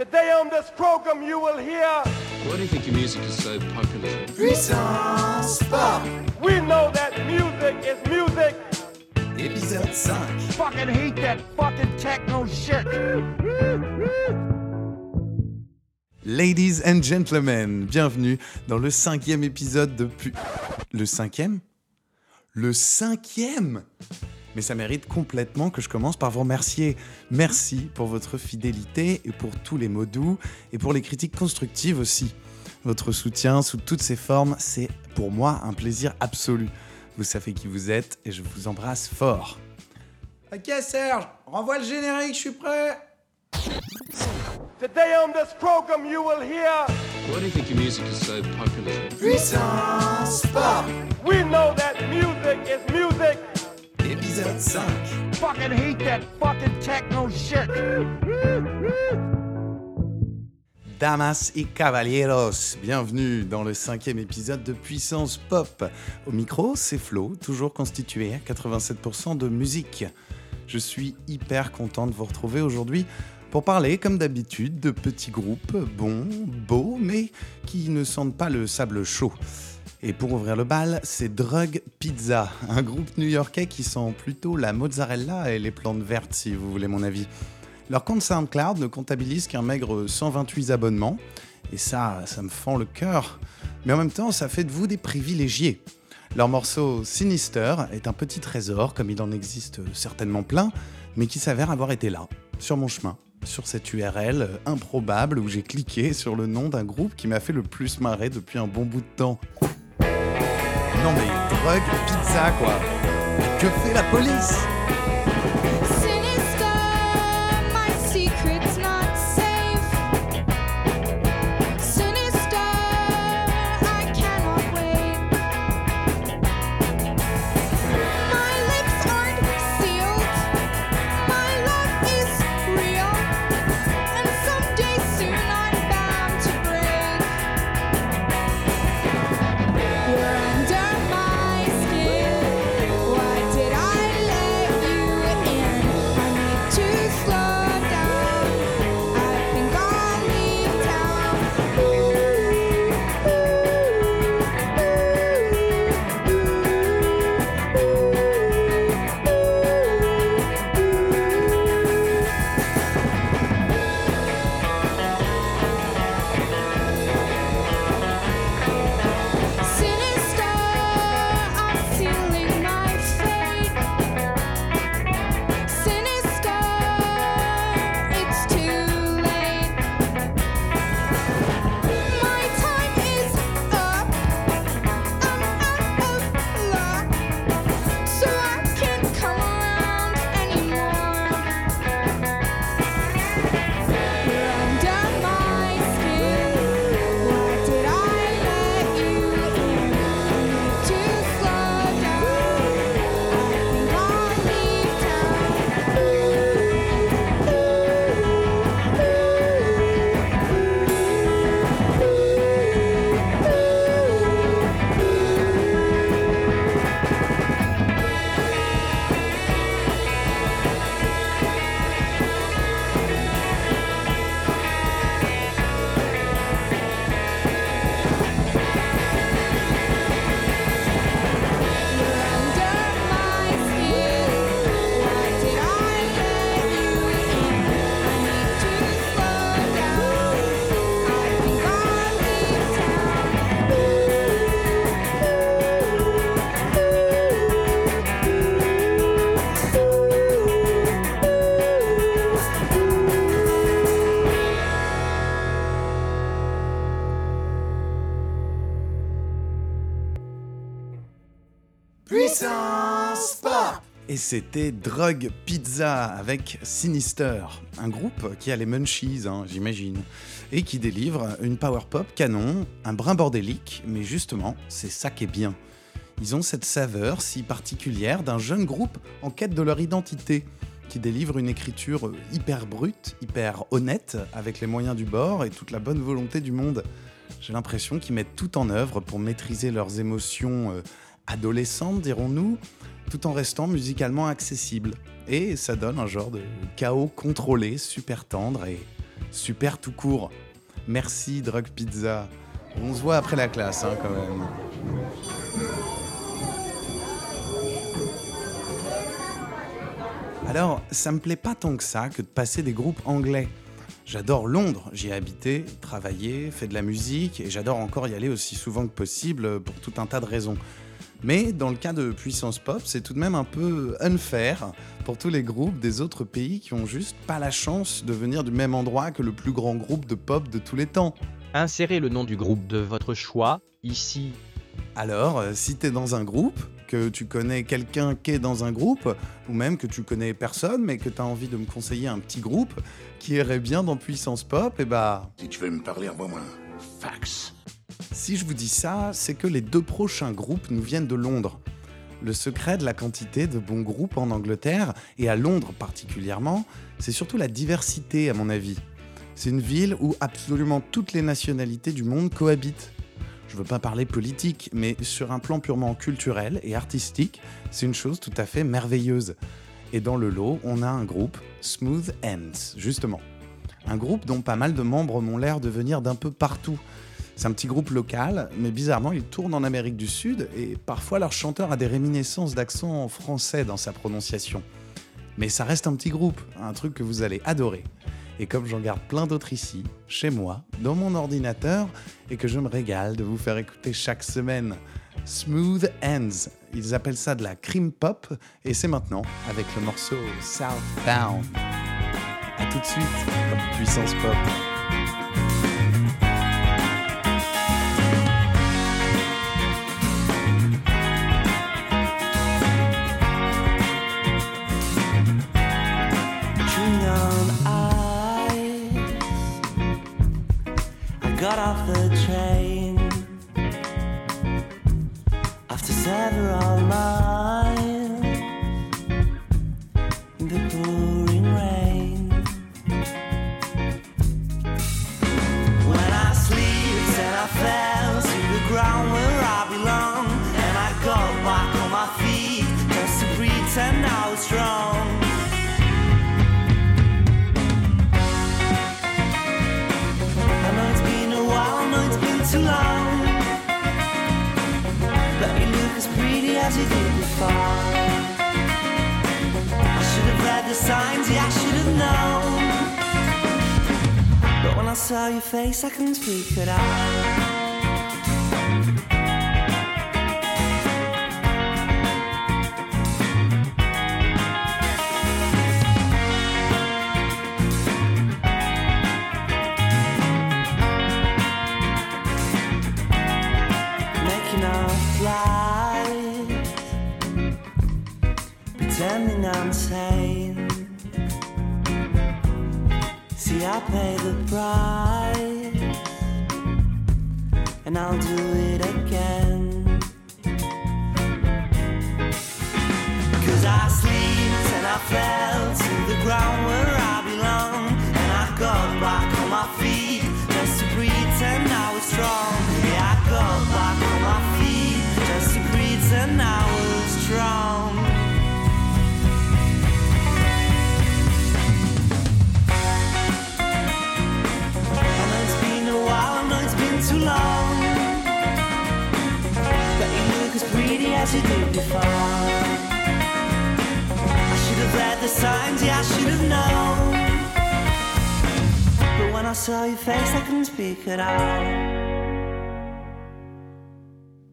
Today on this program you will hear Why do you think your music is so popular? Puissance Pop, we know that music is music. épisode 5. fucking hate that fucking techno shit. Ladies and gentlemen, bienvenue dans le cinquième épisode de Pu... Le cinquième? Le cinquième? Mais ça mérite complètement que je commence par vous remercier. Merci pour votre fidélité et pour tous les mots doux et pour les critiques constructives aussi. Votre soutien sous toutes ses formes, c'est pour moi un plaisir absolu. Vous savez qui vous êtes et je vous embrasse fort. Ok Serge, renvoie le générique, je suis prêt Today on this program you will hear Why do you think your music is so popular? Puissance Pop, we know that music is music. Épisode 5. Fucking hate that fucking techno shit. Damas y caballeros, bienvenue dans le cinquième épisode de Puissance Pop. Au micro, c'est Flo, toujours constitué à 87% de musique. Je suis hyper content de vous retrouver aujourd'hui pour parler, comme d'habitude, de petits groupes bons, beaux, mais qui ne sentent pas le sable chaud. Et pour ouvrir le bal, c'est Drug Pizza, un groupe new-yorkais qui sent plutôt la mozzarella et les plantes vertes, si vous voulez mon avis. Leur compte SoundCloud ne comptabilise qu'un maigre 128 abonnements, et ça, ça me fend le cœur. Mais en même temps, ça fait de vous des privilégiés. Leur morceau Sinister est un petit trésor, comme il en existe certainement plein, mais qui s'avère avoir été là, sur mon chemin, sur cette URL improbable où j'ai cliqué sur le nom d'un groupe qui m'a fait le plus marrer depuis un bon bout de temps. Non mais drug, pizza quoi. Que fait la police? C'était Drug Pizza avec Sinister, un groupe qui a les munchies, hein, j'imagine, et qui délivre une power pop canon, un brin bordélique, mais justement, c'est ça qui est bien. Ils ont cette saveur si particulière d'un jeune groupe en quête de leur identité, qui délivre une écriture hyper brute, hyper honnête, avec les moyens du bord et toute la bonne volonté du monde. J'ai l'impression qu'ils mettent tout en œuvre pour maîtriser leurs émotions euh, adolescentes, dirons-nous, tout en restant musicalement accessible. Et ça donne un genre de chaos contrôlé, super tendre et Super tout court. Merci Drug Pizza. On se voit après la classe hein, quand même. Alors, ça me plaît pas tant que ça que de passer des groupes anglais. J'adore Londres, j'y ai habité, travaillé, fait de la musique et j'adore encore y aller aussi souvent que possible pour tout un tas de raisons. Mais dans le cas de Puissance Pop, c'est tout de même un peu unfair pour tous les groupes des autres pays qui ont juste pas la chance de venir du même endroit que le plus grand groupe de pop de tous les temps. Insérez le nom du groupe de votre choix ici. Alors, euh, si t'es dans un groupe, que tu connais quelqu'un qui est dans un groupe, ou même que tu connais personne, mais que t'as envie de me conseiller un petit groupe qui irait bien dans Puissance Pop, et bah, Si tu veux me parler, envoie-moi un fax. Si je vous dis ça, c'est que les deux prochains groupes nous viennent de Londres. Le secret de la quantité de bons groupes en Angleterre, et à Londres particulièrement, c'est surtout la diversité à mon avis. C'est une ville où absolument toutes les nationalités du monde cohabitent. Je veux pas parler politique, mais sur un plan purement culturel et artistique, c'est une chose tout à fait merveilleuse. Et dans le lot, on a un groupe, Smooth Ends, justement. Un groupe dont pas mal de membres m'ont l'air de venir d'un peu partout. C'est un petit groupe local, mais bizarrement, il tourne en Amérique du Sud et parfois leur chanteur a des réminiscences d'accent français dans sa prononciation. Mais ça reste un petit groupe, un truc que vous allez adorer. Et comme j'en garde plein d'autres ici, chez moi, dans mon ordinateur, et que je me régale de vous faire écouter chaque semaine. Smooth Ends, ils appellent ça de la cream pop, et c'est maintenant avec le morceau Southbound. A tout de suite, puissance pop. Saw your face, I couldn't speak it out. See, I pay the price, and I'll do it again. Cause I as you did before. I should have read the signs, yeah, I should have known. But when I saw your face, I couldn't speak it out.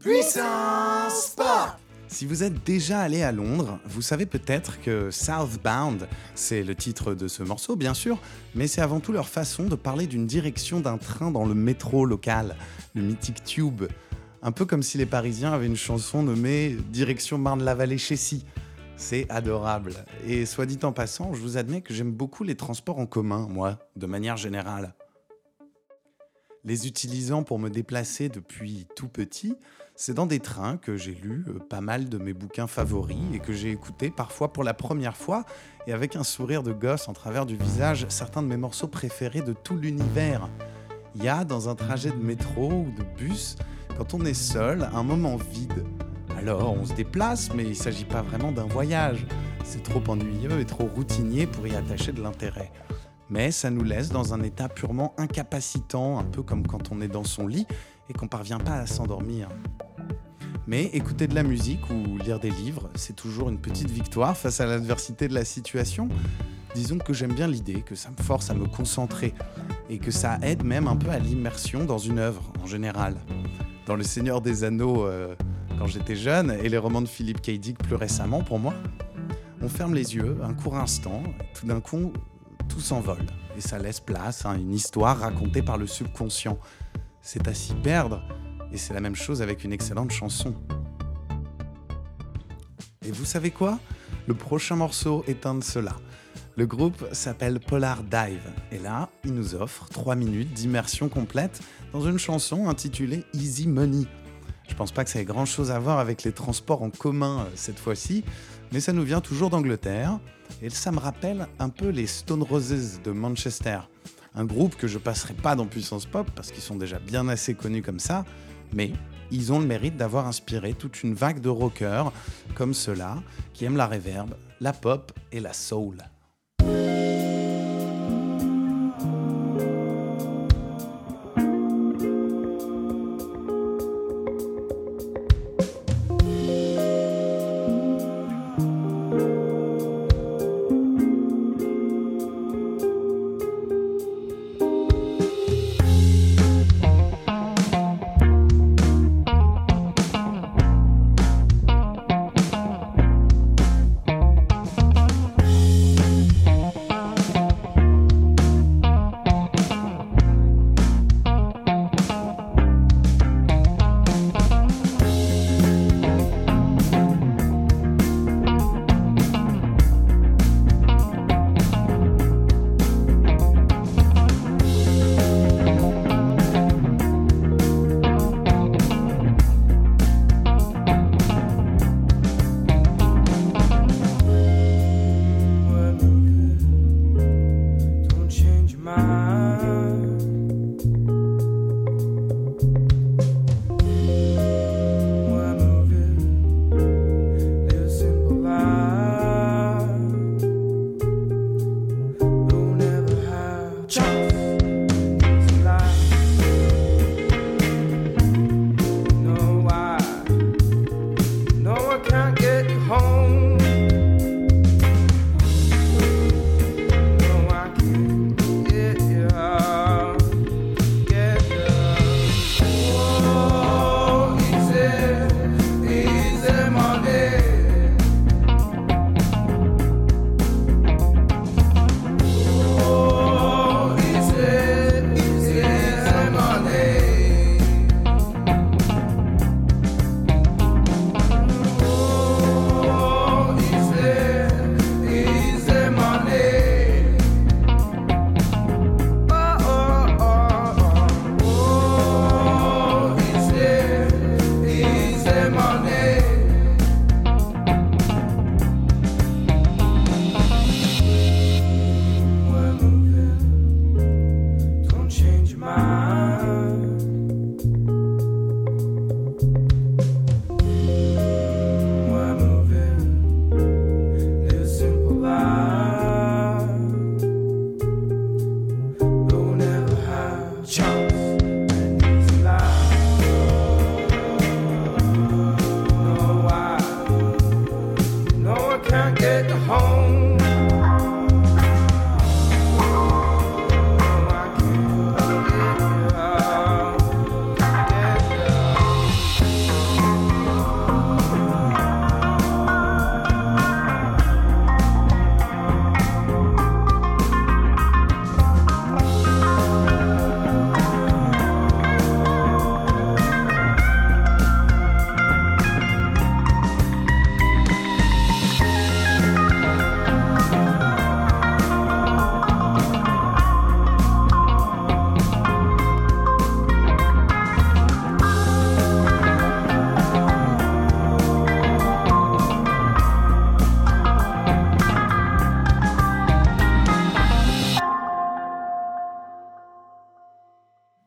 Puissance Pop Si vous êtes déjà allé à Londres, vous savez peut-être que Southbound, c'est le titre de ce morceau, bien sûr, mais c'est avant tout leur façon de parler d'une direction d'un train dans le métro local, le mythique Tube. Un peu comme si les Parisiens avaient une chanson nommée Direction Marne-la-Vallée Chessy. C'est adorable. Et soit dit en passant, je vous admets que j'aime beaucoup les transports en commun, moi, de manière générale. Les utilisant pour me déplacer depuis tout petit, c'est dans des trains que j'ai lu euh, pas mal de mes bouquins favoris et que j'ai écouté parfois pour la première fois et avec un sourire de gosse en travers du visage certains de mes morceaux préférés de tout l'univers. Il y a dans un trajet de métro ou de bus, quand on est seul, un moment vide. Alors on se déplace, mais il ne s'agit pas vraiment d'un voyage. C'est trop ennuyeux et trop routinier pour y attacher de l'intérêt. mais ça nous laisse dans un état purement incapacitant, un peu comme quand on est dans son lit et qu'on parvient pas à s'endormir. Mais écouter de la musique ou lire des livres, c'est toujours une petite victoire face à l'adversité de la situation. Disons que j'aime bien l'idée, que ça me force à me concentrer et que ça aide même un peu à l'immersion dans une œuvre en général. Dans Le Seigneur des Anneaux, euh, quand j'étais jeune, et les romans de Philippe K. Dick plus récemment pour moi, on ferme les yeux un court instant, tout d'un coup, tout s'envole et ça laisse place à une histoire racontée par le subconscient. C'est à s'y perdre et c'est la même chose avec une excellente chanson. Et vous savez quoi? Le prochain morceau est un de ceux-là. Le groupe s'appelle Polar Dive et là, il nous offre 3 minutes d'immersion complète dans une chanson intitulée Easy Money. Je pense pas que ça ait grand chose à voir avec les transports en commun euh, cette fois-ci, mais ça nous vient toujours d'Angleterre et ça me rappelle un peu les Stone Roses de Manchester. Un groupe que je passerai pas dans Puissance Pop parce qu'ils sont déjà bien assez connus comme ça, mais ils ont le mérite d'avoir inspiré toute une vague de rockers comme ceux-là qui aiment la reverb, la pop et la soul.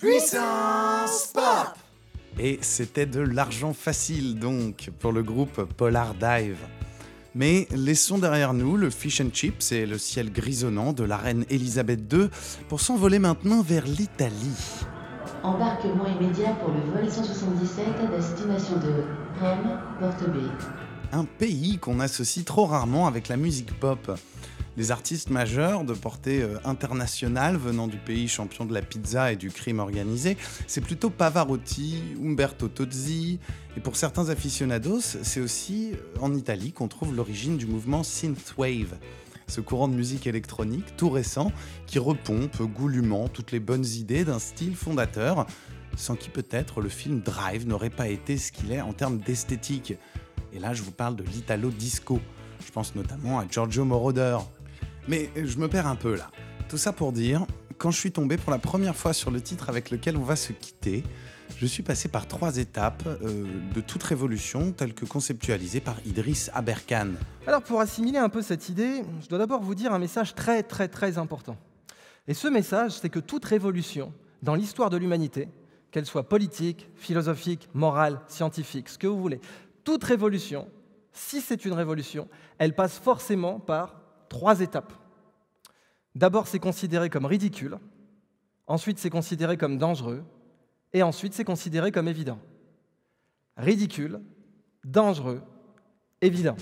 Puissance Pop Et c'était de l'argent facile donc pour le groupe Polar Dive. Mais laissons derrière nous le fish and chips et le ciel grisonnant de la reine Elisabeth II pour s'envoler maintenant vers l'Italie. Embarquement immédiat pour le vol 177 à destination de Rome, Porte B. Un pays qu'on associe trop rarement avec la musique pop. Les artistes majeurs de portée euh, internationale venant du pays champion de la pizza et du crime organisé, c'est plutôt Pavarotti, Umberto Tozzi, et pour certains aficionados, c'est aussi euh, en Italie qu'on trouve l'origine du mouvement synthwave. Ce courant de musique électronique tout récent qui repompe goulûment toutes les bonnes idées d'un style fondateur, sans qui peut-être le film Drive n'aurait pas été ce qu'il est en termes d'esthétique. Et là, je vous parle de l'italo disco. Je pense notamment à Giorgio Moroder. Mais je me perds un peu là. Tout ça pour dire, quand je suis tombé pour la première fois sur le titre avec lequel on va se quitter, je suis passé par trois étapes euh, de toute révolution telle que conceptualisée par Idriss Aberkan. Alors pour assimiler un peu cette idée, je dois d'abord vous dire un message très très très important. Et ce message, c'est que toute révolution dans l'histoire de l'humanité, qu'elle soit politique, philosophique, morale, scientifique, ce que vous voulez, toute révolution, si c'est une révolution, elle passe forcément par trois étapes. D'abord, c'est considéré comme ridicule, ensuite, c'est considéré comme dangereux, et ensuite, c'est considéré comme évident. Ridicule, dangereux, évident.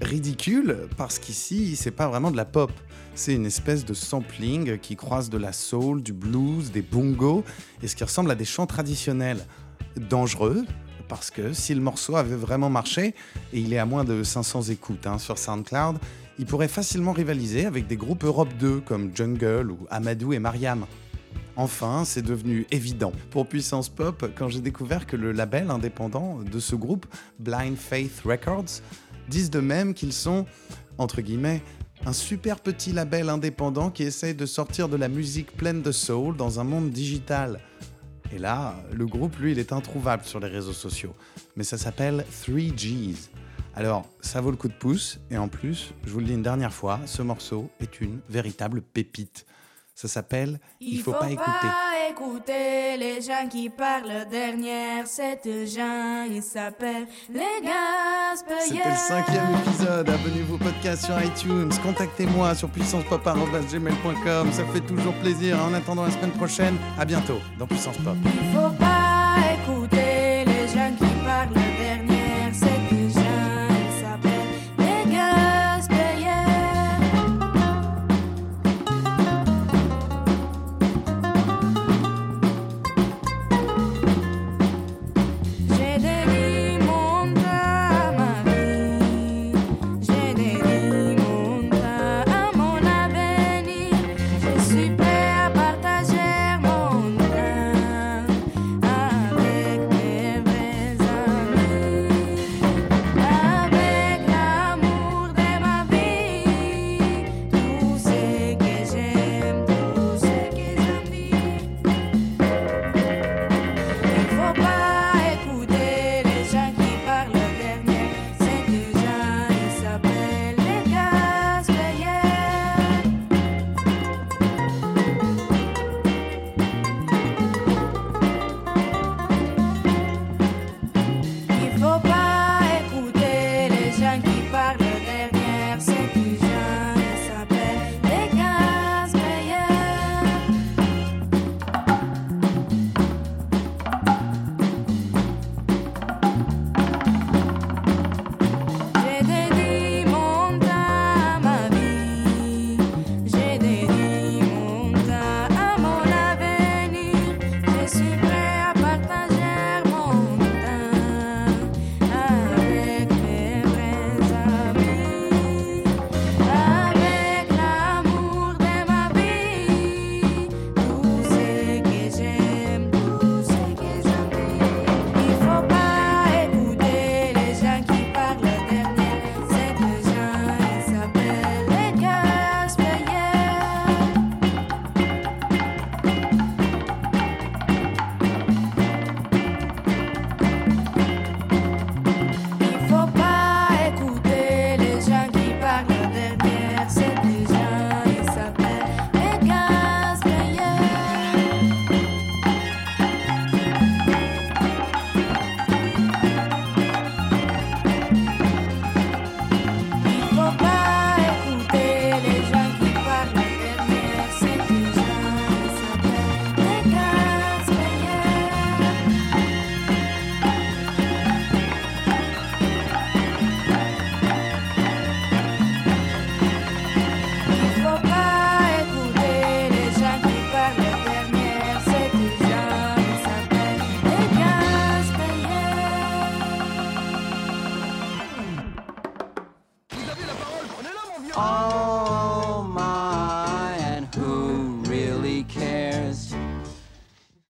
Ridicule parce qu'ici, c'est pas vraiment de la pop. C'est une espèce de sampling qui croise de la soul, du blues, des bongos et ce qui ressemble à des chants traditionnels. Dangereux parce que si le morceau avait vraiment marché, et il est à moins de 500 écoutes hein, sur SoundCloud, il pourrait facilement rivaliser avec des groupes Europe 2 comme Jungle ou Amadou et Mariam. Enfin, c'est devenu évident pour Puissance Pop quand j'ai découvert que le label indépendant de ce groupe, Blind Faith Records, disent de même qu'ils sont, entre guillemets, un super petit label indépendant qui essaye de sortir de la musique pleine de soul dans un monde digital. Et là, le groupe, lui, il est introuvable sur les réseaux sociaux. Mais ça s'appelle 3Gs. Alors, ça vaut le coup de pouce, et en plus, je vous le dis une dernière fois, ce morceau est une véritable pépite. Ça s'appelle Il faut pas écouter. écouter les gens qui parlent derrière cette gens. Ils s'appellent les Gaspésiens. C'était le cinquième épisode. Abonnez-vous au podcast sur iTunes. Contactez-moi sur puissancepop.gmail.com. Ça fait toujours plaisir. En attendant la semaine prochaine, à bientôt dans Puissance Pop. Il faut pas Je